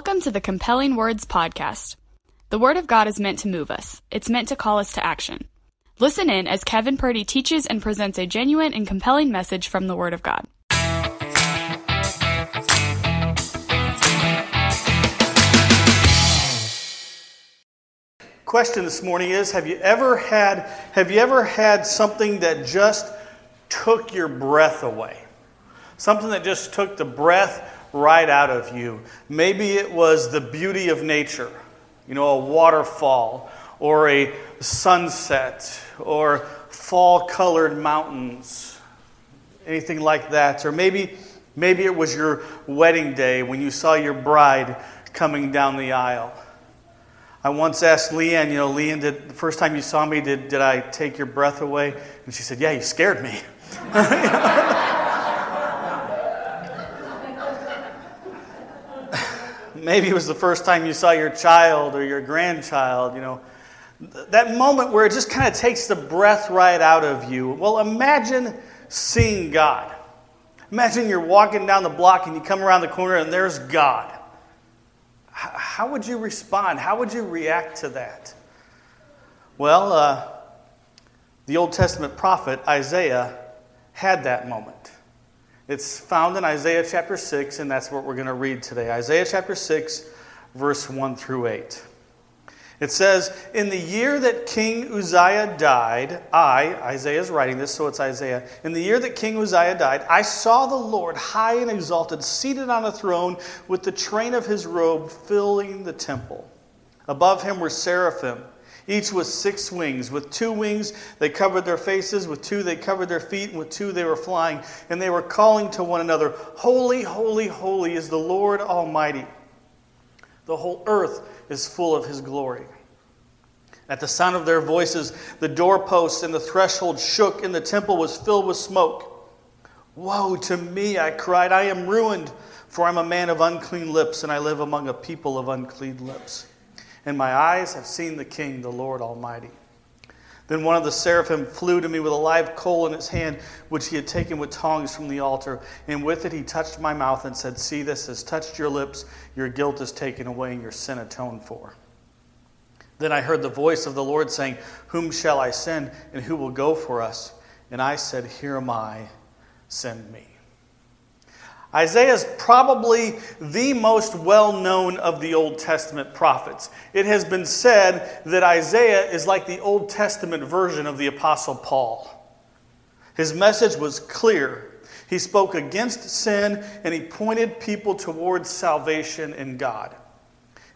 Welcome to the Compelling Words Podcast. The Word of God is meant to move us, it's meant to call us to action. Listen in as Kevin Purdy teaches and presents a genuine and compelling message from the Word of God. Question this morning is have you ever had have you ever had something that just took your breath away? Something that just took the breath right out of you. Maybe it was the beauty of nature, you know, a waterfall or a sunset or fall colored mountains, anything like that. Or maybe, maybe it was your wedding day when you saw your bride coming down the aisle. I once asked Leanne, you know, Leanne, did, the first time you saw me, did, did I take your breath away? And she said, Yeah, you scared me. Maybe it was the first time you saw your child or your grandchild, you know. That moment where it just kind of takes the breath right out of you. Well, imagine seeing God. Imagine you're walking down the block and you come around the corner and there's God. How would you respond? How would you react to that? Well, uh, the Old Testament prophet Isaiah had that moment. It's found in Isaiah chapter 6, and that's what we're going to read today. Isaiah chapter 6, verse 1 through 8. It says, In the year that King Uzziah died, I, Isaiah is writing this, so it's Isaiah. In the year that King Uzziah died, I saw the Lord high and exalted, seated on a throne, with the train of his robe filling the temple. Above him were seraphim. Each with six wings. With two wings they covered their faces, with two they covered their feet, and with two they were flying. And they were calling to one another, Holy, holy, holy is the Lord Almighty. The whole earth is full of his glory. At the sound of their voices, the doorposts and the threshold shook, and the temple was filled with smoke. Woe to me, I cried. I am ruined, for I'm a man of unclean lips, and I live among a people of unclean lips and my eyes have seen the King, the Lord Almighty. Then one of the seraphim flew to me with a live coal in his hand, which he had taken with tongs from the altar. And with it he touched my mouth and said, See, this has touched your lips. Your guilt is taken away and your sin atoned for. Then I heard the voice of the Lord saying, Whom shall I send, and who will go for us? And I said, Here am I, send me. Isaiah is probably the most well known of the Old Testament prophets. It has been said that Isaiah is like the Old Testament version of the Apostle Paul. His message was clear. He spoke against sin and he pointed people towards salvation in God.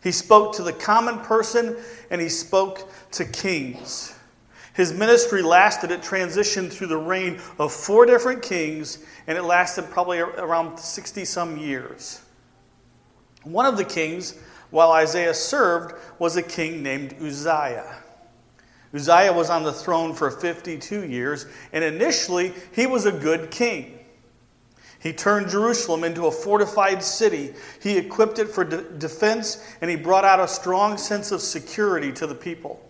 He spoke to the common person and he spoke to kings. His ministry lasted, it transitioned through the reign of four different kings, and it lasted probably around 60 some years. One of the kings, while Isaiah served, was a king named Uzziah. Uzziah was on the throne for 52 years, and initially he was a good king. He turned Jerusalem into a fortified city. He equipped it for de- defense, and he brought out a strong sense of security to the people.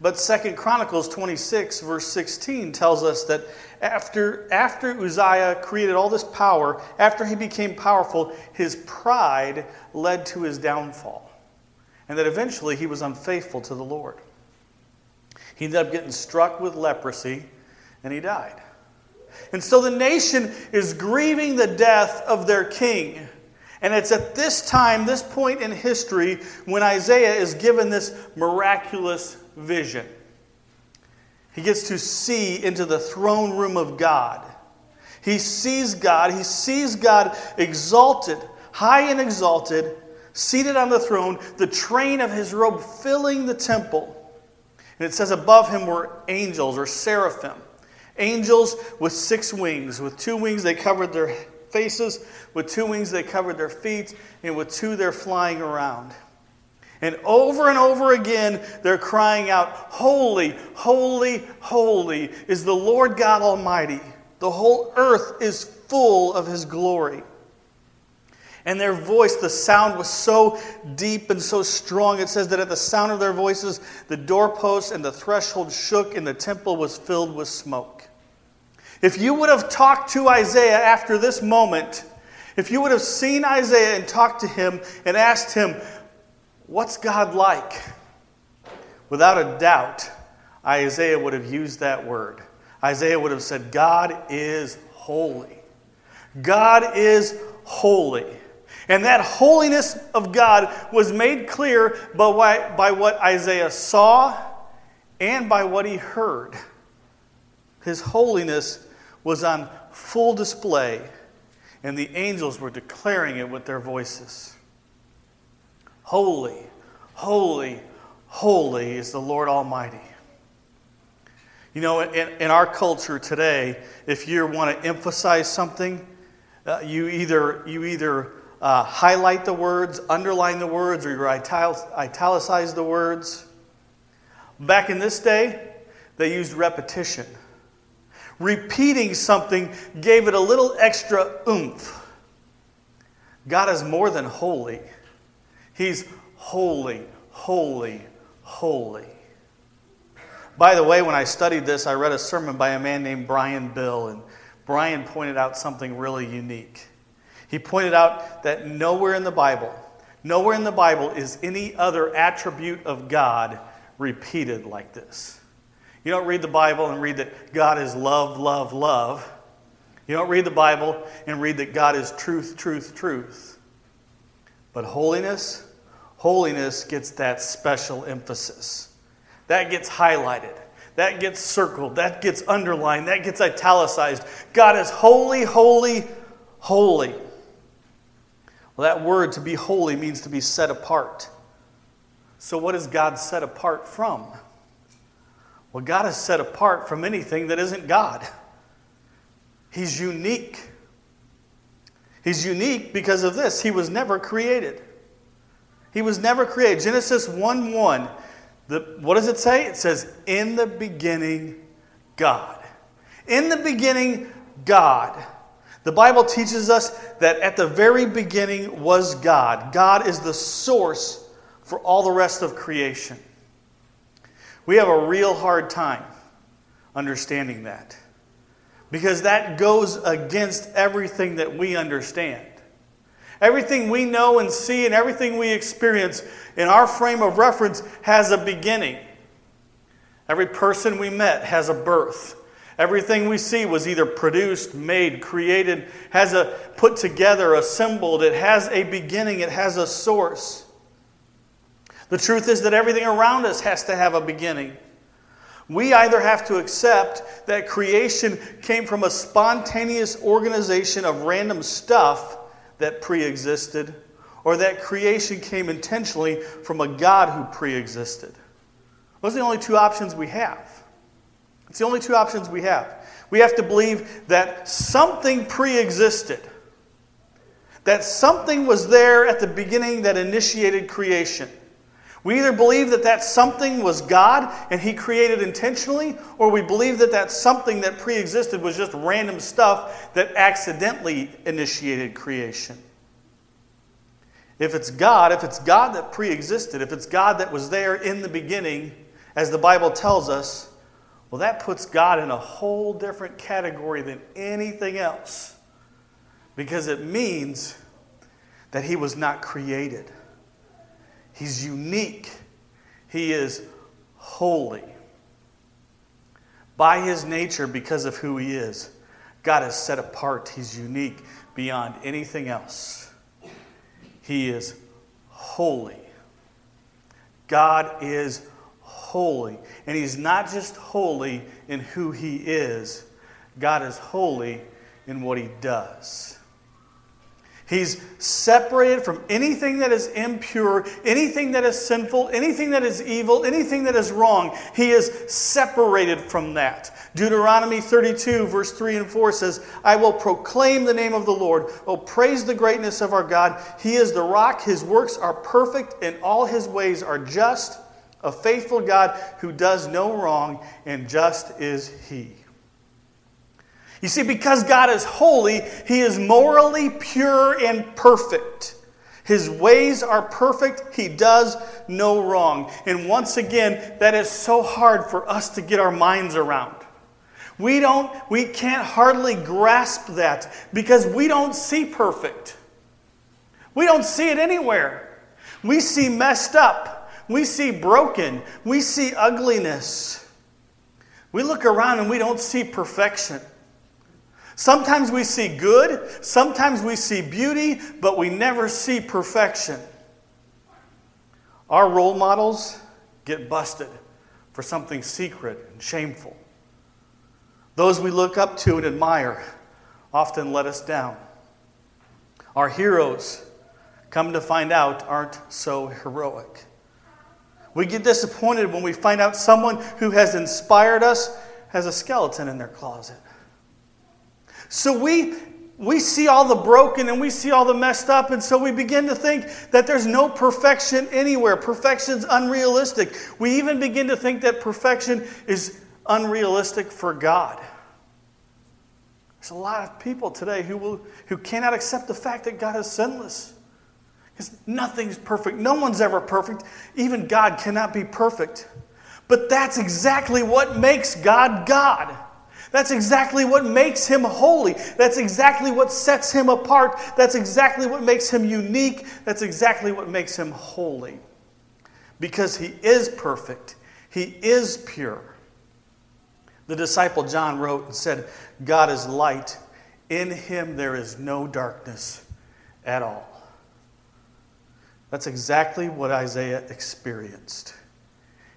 But Second Chronicles 26, verse 16, tells us that after, after Uzziah created all this power, after he became powerful, his pride led to his downfall. And that eventually he was unfaithful to the Lord. He ended up getting struck with leprosy and he died. And so the nation is grieving the death of their king. And it's at this time, this point in history, when Isaiah is given this miraculous vision. He gets to see into the throne room of God. He sees God. He sees God exalted, high and exalted, seated on the throne, the train of his robe filling the temple. And it says above him were angels or seraphim. Angels with six wings. With two wings they covered their faces, with two wings they covered their feet, and with two they're flying around. And over and over again, they're crying out, Holy, holy, holy is the Lord God Almighty. The whole earth is full of His glory. And their voice, the sound was so deep and so strong. It says that at the sound of their voices, the doorposts and the threshold shook, and the temple was filled with smoke. If you would have talked to Isaiah after this moment, If you would have seen Isaiah and talked to him and asked him, What's God like? Without a doubt, Isaiah would have used that word. Isaiah would have said, God is holy. God is holy. And that holiness of God was made clear by, by what Isaiah saw and by what he heard. His holiness was on full display, and the angels were declaring it with their voices. Holy, holy, holy is the Lord Almighty. You know, in, in our culture today, if you want to emphasize something, uh, you either, you either uh, highlight the words, underline the words, or you italicize the words. Back in this day, they used repetition. Repeating something gave it a little extra oomph. God is more than holy, He's holy, holy, holy. By the way, when I studied this, I read a sermon by a man named Brian Bill, and Brian pointed out something really unique. He pointed out that nowhere in the Bible, nowhere in the Bible is any other attribute of God repeated like this. You don't read the Bible and read that God is love, love, love. You don't read the Bible and read that God is truth, truth, truth. But holiness, holiness gets that special emphasis. That gets highlighted. That gets circled. That gets underlined. That gets italicized. God is holy, holy, holy. Well, that word to be holy means to be set apart. So, what is God set apart from? Well, God is set apart from anything that isn't God. He's unique. He's unique because of this. He was never created. He was never created. Genesis 1 1. The, what does it say? It says, In the beginning, God. In the beginning, God. The Bible teaches us that at the very beginning was God. God is the source for all the rest of creation. We have a real hard time understanding that because that goes against everything that we understand. Everything we know and see and everything we experience in our frame of reference has a beginning. Every person we met has a birth. Everything we see was either produced, made, created, has a put together, assembled. It has a beginning, it has a source. The truth is that everything around us has to have a beginning. We either have to accept that creation came from a spontaneous organization of random stuff that pre existed, or that creation came intentionally from a God who pre existed. Those are the only two options we have. It's the only two options we have. We have to believe that something pre existed, that something was there at the beginning that initiated creation. We either believe that that something was God and He created intentionally, or we believe that that something that pre existed was just random stuff that accidentally initiated creation. If it's God, if it's God that pre existed, if it's God that was there in the beginning, as the Bible tells us, well, that puts God in a whole different category than anything else because it means that He was not created. He's unique. He is holy. By his nature, because of who he is, God is set apart. He's unique beyond anything else. He is holy. God is holy. And he's not just holy in who he is, God is holy in what he does. He's separated from anything that is impure, anything that is sinful, anything that is evil, anything that is wrong. He is separated from that. Deuteronomy 32, verse 3 and 4 says, I will proclaim the name of the Lord. Oh, praise the greatness of our God. He is the rock. His works are perfect, and all his ways are just. A faithful God who does no wrong, and just is he. You see, because God is holy, He is morally pure and perfect. His ways are perfect. He does no wrong. And once again, that is so hard for us to get our minds around. We don't we can't hardly grasp that because we don't see perfect. We don't see it anywhere. We see messed up. We see broken. We see ugliness. We look around and we don't see perfection. Sometimes we see good, sometimes we see beauty, but we never see perfection. Our role models get busted for something secret and shameful. Those we look up to and admire often let us down. Our heroes, come to find out, aren't so heroic. We get disappointed when we find out someone who has inspired us has a skeleton in their closet. So we, we see all the broken and we see all the messed up, and so we begin to think that there's no perfection anywhere. Perfection's unrealistic. We even begin to think that perfection is unrealistic for God. There's a lot of people today who, will, who cannot accept the fact that God is sinless. Because nothing's perfect. No one's ever perfect. Even God cannot be perfect. But that's exactly what makes God God. That's exactly what makes him holy. That's exactly what sets him apart. That's exactly what makes him unique. That's exactly what makes him holy. Because he is perfect, he is pure. The disciple John wrote and said, God is light. In him there is no darkness at all. That's exactly what Isaiah experienced.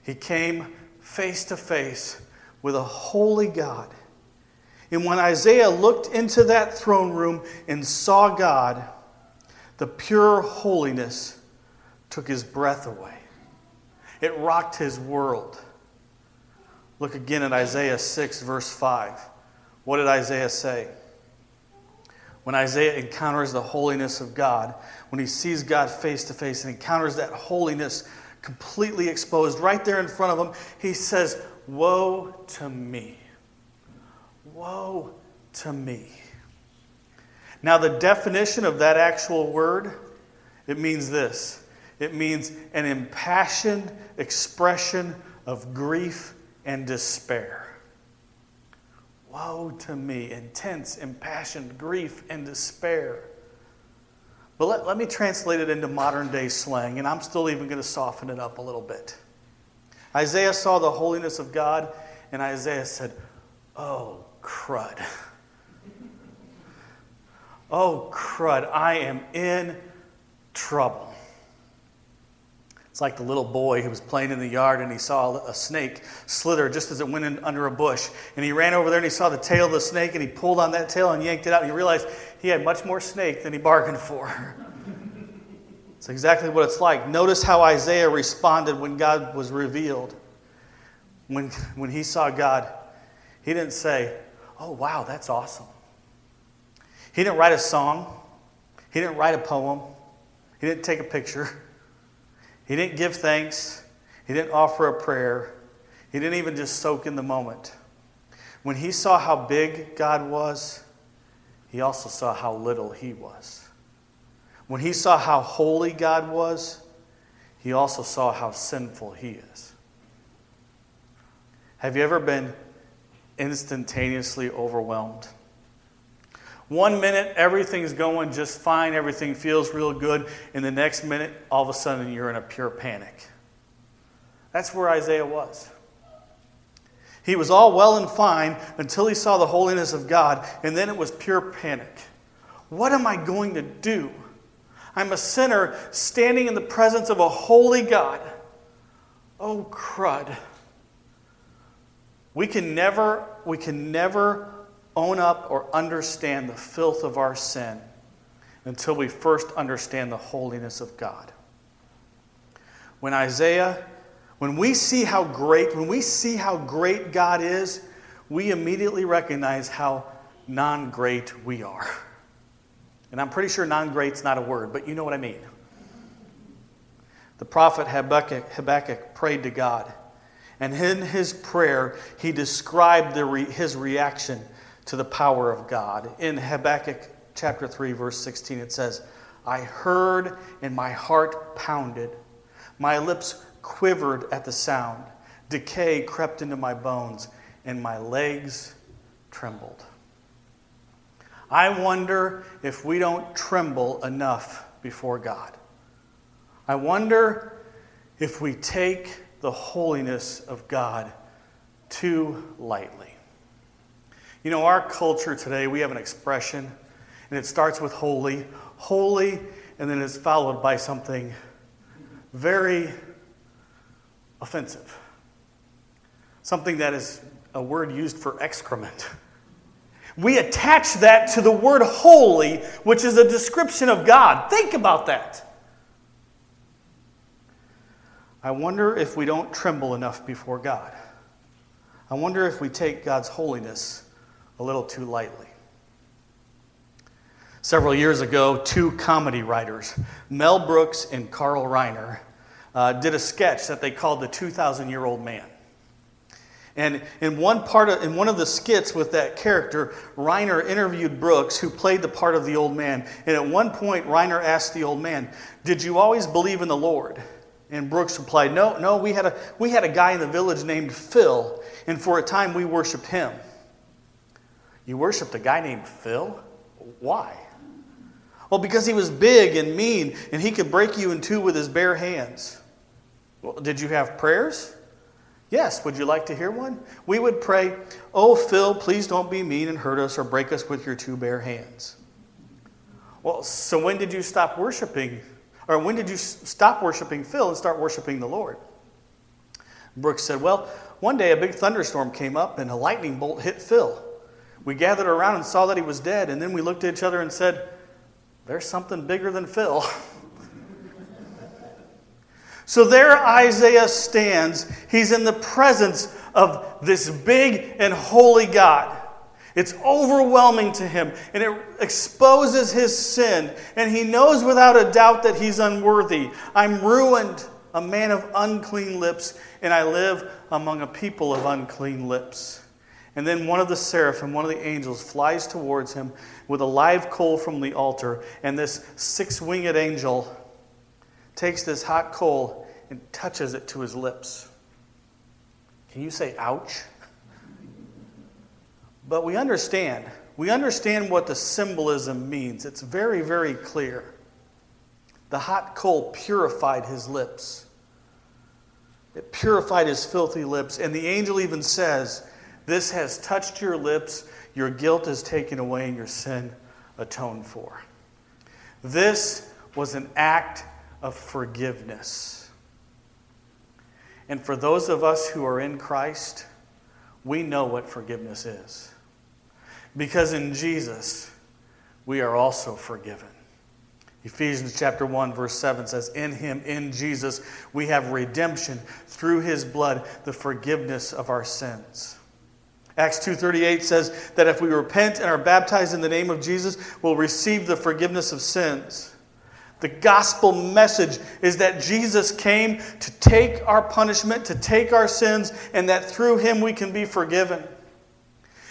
He came face to face with a holy God and when Isaiah looked into that throne room and saw God, the pure holiness took his breath away. It rocked his world. Look again at Isaiah 6, verse 5. What did Isaiah say? When Isaiah encounters the holiness of God, when he sees God face to face and encounters that holiness completely exposed right there in front of him, he says, Woe to me. Woe to me. Now, the definition of that actual word, it means this it means an impassioned expression of grief and despair. Woe to me, intense, impassioned grief and despair. But let, let me translate it into modern day slang, and I'm still even going to soften it up a little bit. Isaiah saw the holiness of God, and Isaiah said, Oh, crud. Oh, crud, I am in trouble. It's like the little boy who was playing in the yard and he saw a snake slither just as it went in under a bush. And he ran over there and he saw the tail of the snake and he pulled on that tail and yanked it out. And he realized he had much more snake than he bargained for. it's exactly what it's like. Notice how Isaiah responded when God was revealed. When, when he saw God, he didn't say, oh, wow, that's awesome. He didn't write a song, he didn't write a poem, he didn't take a picture, he didn't give thanks, he didn't offer a prayer, he didn't even just soak in the moment. When he saw how big God was, he also saw how little he was. When he saw how holy God was, he also saw how sinful he is. Have you ever been instantaneously overwhelmed. One minute, everything's going just fine, everything feels real good, and the next minute, all of a sudden, you're in a pure panic. That's where Isaiah was. He was all well and fine until he saw the holiness of God, and then it was pure panic. What am I going to do? I'm a sinner standing in the presence of a holy God. Oh, crud. We can never, we can never own up or understand the filth of our sin until we first understand the holiness of God. When Isaiah, when we see how great, when we see how great God is, we immediately recognize how non great we are. And I'm pretty sure non great's not a word, but you know what I mean. The prophet Habakkuk, Habakkuk prayed to God. And in his prayer, he described re- his reaction to the power of God. In Habakkuk chapter 3, verse 16, it says, I heard and my heart pounded. My lips quivered at the sound. Decay crept into my bones, and my legs trembled. I wonder if we don't tremble enough before God. I wonder if we take the holiness of God too lightly. You know, our culture today, we have an expression, and it starts with holy, holy, and then it's followed by something very offensive. Something that is a word used for excrement. We attach that to the word holy, which is a description of God. Think about that. I wonder if we don't tremble enough before God. I wonder if we take God's holiness a little too lightly. Several years ago, two comedy writers, Mel Brooks and Carl Reiner, uh, did a sketch that they called The 2,000 Year Old Man. And in one part of, in one of the skits with that character, Reiner interviewed Brooks, who played the part of the old man. And at one point, Reiner asked the old man, "Did you always believe in the Lord?" And Brooks replied, "No, no. We had a we had a guy in the village named Phil, and for a time we worshipped him." You worshipped a guy named Phil? Why? Well, because he was big and mean, and he could break you in two with his bare hands. Well, did you have prayers? Yes, would you like to hear one? We would pray, Oh, Phil, please don't be mean and hurt us or break us with your two bare hands. Well, so when did you stop worshiping, or when did you stop worshiping Phil and start worshiping the Lord? Brooks said, Well, one day a big thunderstorm came up and a lightning bolt hit Phil. We gathered around and saw that he was dead, and then we looked at each other and said, There's something bigger than Phil. So there Isaiah stands. He's in the presence of this big and holy God. It's overwhelming to him, and it exposes his sin. And he knows without a doubt that he's unworthy. I'm ruined, a man of unclean lips, and I live among a people of unclean lips. And then one of the seraphim, one of the angels, flies towards him with a live coal from the altar. And this six winged angel takes this hot coal and touches it to his lips. Can you say, ouch? But we understand. We understand what the symbolism means. It's very, very clear. The hot coal purified his lips, it purified his filthy lips. And the angel even says, This has touched your lips, your guilt is taken away, and your sin atoned for. This was an act of forgiveness. And for those of us who are in Christ, we know what forgiveness is. Because in Jesus, we are also forgiven. Ephesians chapter 1 verse 7 says in him in Jesus we have redemption through his blood the forgiveness of our sins. Acts 2:38 says that if we repent and are baptized in the name of Jesus we'll receive the forgiveness of sins. The gospel message is that Jesus came to take our punishment, to take our sins, and that through him we can be forgiven.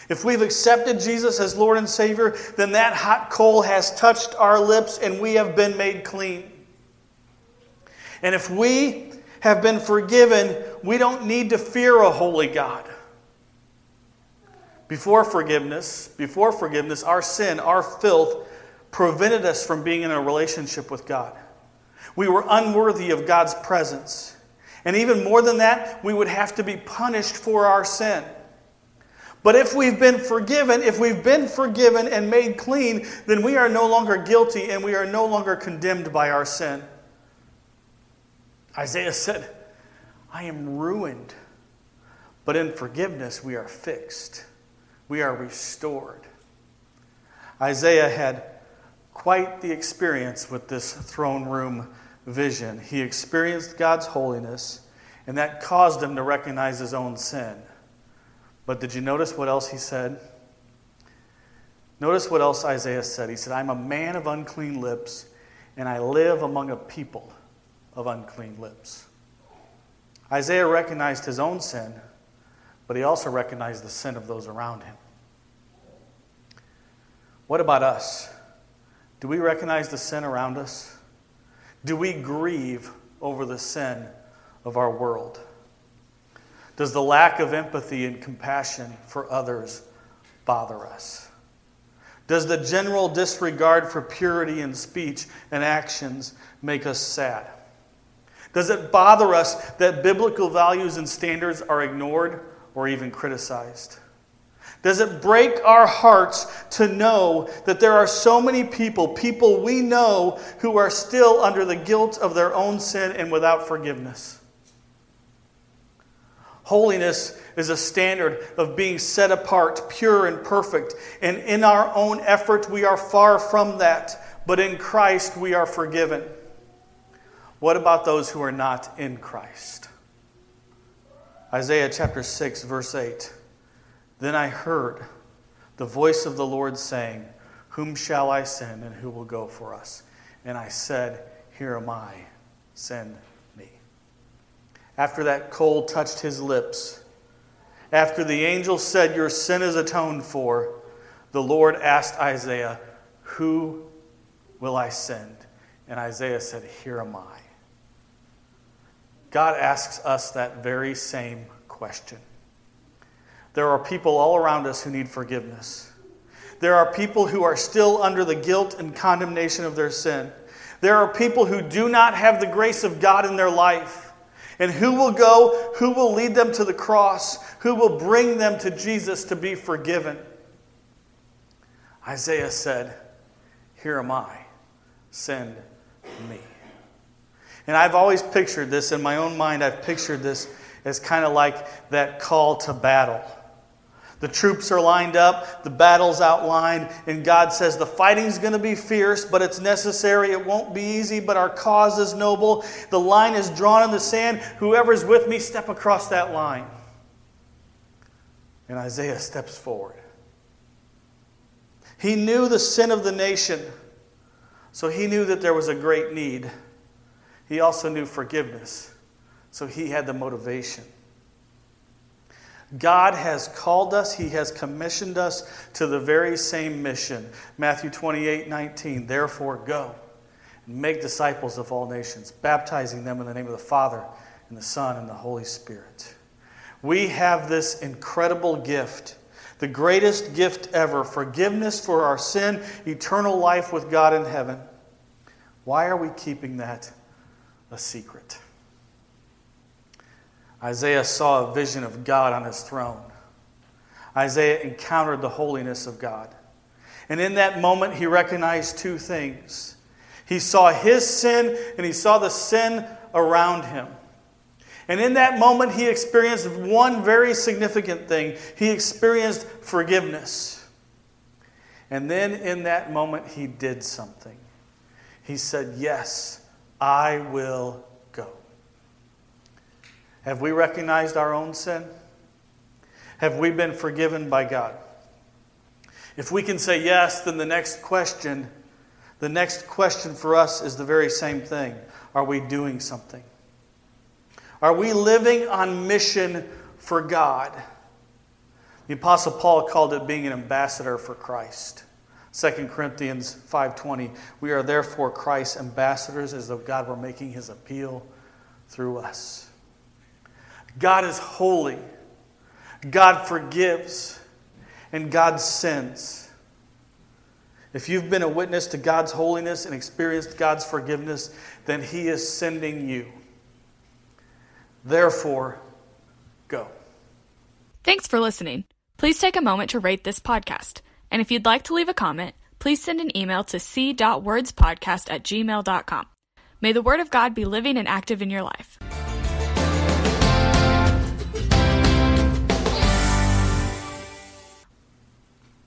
If we've accepted Jesus as Lord and Savior, then that hot coal has touched our lips and we have been made clean. And if we have been forgiven, we don't need to fear a holy God. Before forgiveness, before forgiveness, our sin, our filth prevented us from being in a relationship with God. We were unworthy of God's presence. And even more than that, we would have to be punished for our sin. But if we've been forgiven, if we've been forgiven and made clean, then we are no longer guilty and we are no longer condemned by our sin. Isaiah said, I am ruined. But in forgiveness, we are fixed, we are restored. Isaiah had quite the experience with this throne room vision. He experienced God's holiness, and that caused him to recognize his own sin. But did you notice what else he said? Notice what else Isaiah said. He said, I'm a man of unclean lips, and I live among a people of unclean lips. Isaiah recognized his own sin, but he also recognized the sin of those around him. What about us? Do we recognize the sin around us? Do we grieve over the sin of our world? Does the lack of empathy and compassion for others bother us? Does the general disregard for purity in speech and actions make us sad? Does it bother us that biblical values and standards are ignored or even criticized? Does it break our hearts to know that there are so many people, people we know, who are still under the guilt of their own sin and without forgiveness? Holiness is a standard of being set apart, pure, and perfect. And in our own effort, we are far from that. But in Christ, we are forgiven. What about those who are not in Christ? Isaiah chapter 6, verse 8. Then I heard the voice of the Lord saying, Whom shall I send, and who will go for us? And I said, Here am I, send. After that coal touched his lips, after the angel said, Your sin is atoned for, the Lord asked Isaiah, Who will I send? And Isaiah said, Here am I. God asks us that very same question. There are people all around us who need forgiveness. There are people who are still under the guilt and condemnation of their sin. There are people who do not have the grace of God in their life. And who will go? Who will lead them to the cross? Who will bring them to Jesus to be forgiven? Isaiah said, Here am I, send me. And I've always pictured this in my own mind, I've pictured this as kind of like that call to battle. The troops are lined up, the battle's outlined, and God says the fighting's going to be fierce, but it's necessary. It won't be easy, but our cause is noble. The line is drawn in the sand. Whoever's with me, step across that line. And Isaiah steps forward. He knew the sin of the nation, so he knew that there was a great need. He also knew forgiveness, so he had the motivation. God has called us, He has commissioned us to the very same mission. Matthew 28 19. Therefore, go and make disciples of all nations, baptizing them in the name of the Father, and the Son, and the Holy Spirit. We have this incredible gift, the greatest gift ever forgiveness for our sin, eternal life with God in heaven. Why are we keeping that a secret? Isaiah saw a vision of God on his throne. Isaiah encountered the holiness of God. And in that moment, he recognized two things he saw his sin, and he saw the sin around him. And in that moment, he experienced one very significant thing he experienced forgiveness. And then in that moment, he did something. He said, Yes, I will have we recognized our own sin? Have we been forgiven by God? If we can say yes, then the next question, the next question for us is the very same thing. Are we doing something? Are we living on mission for God? The apostle Paul called it being an ambassador for Christ. 2 Corinthians 5:20 We are therefore Christ's ambassadors as though God were making his appeal through us. God is holy. God forgives. And God sends. If you've been a witness to God's holiness and experienced God's forgiveness, then He is sending you. Therefore, go. Thanks for listening. Please take a moment to rate this podcast. And if you'd like to leave a comment, please send an email to c.wordspodcast at gmail.com. May the Word of God be living and active in your life.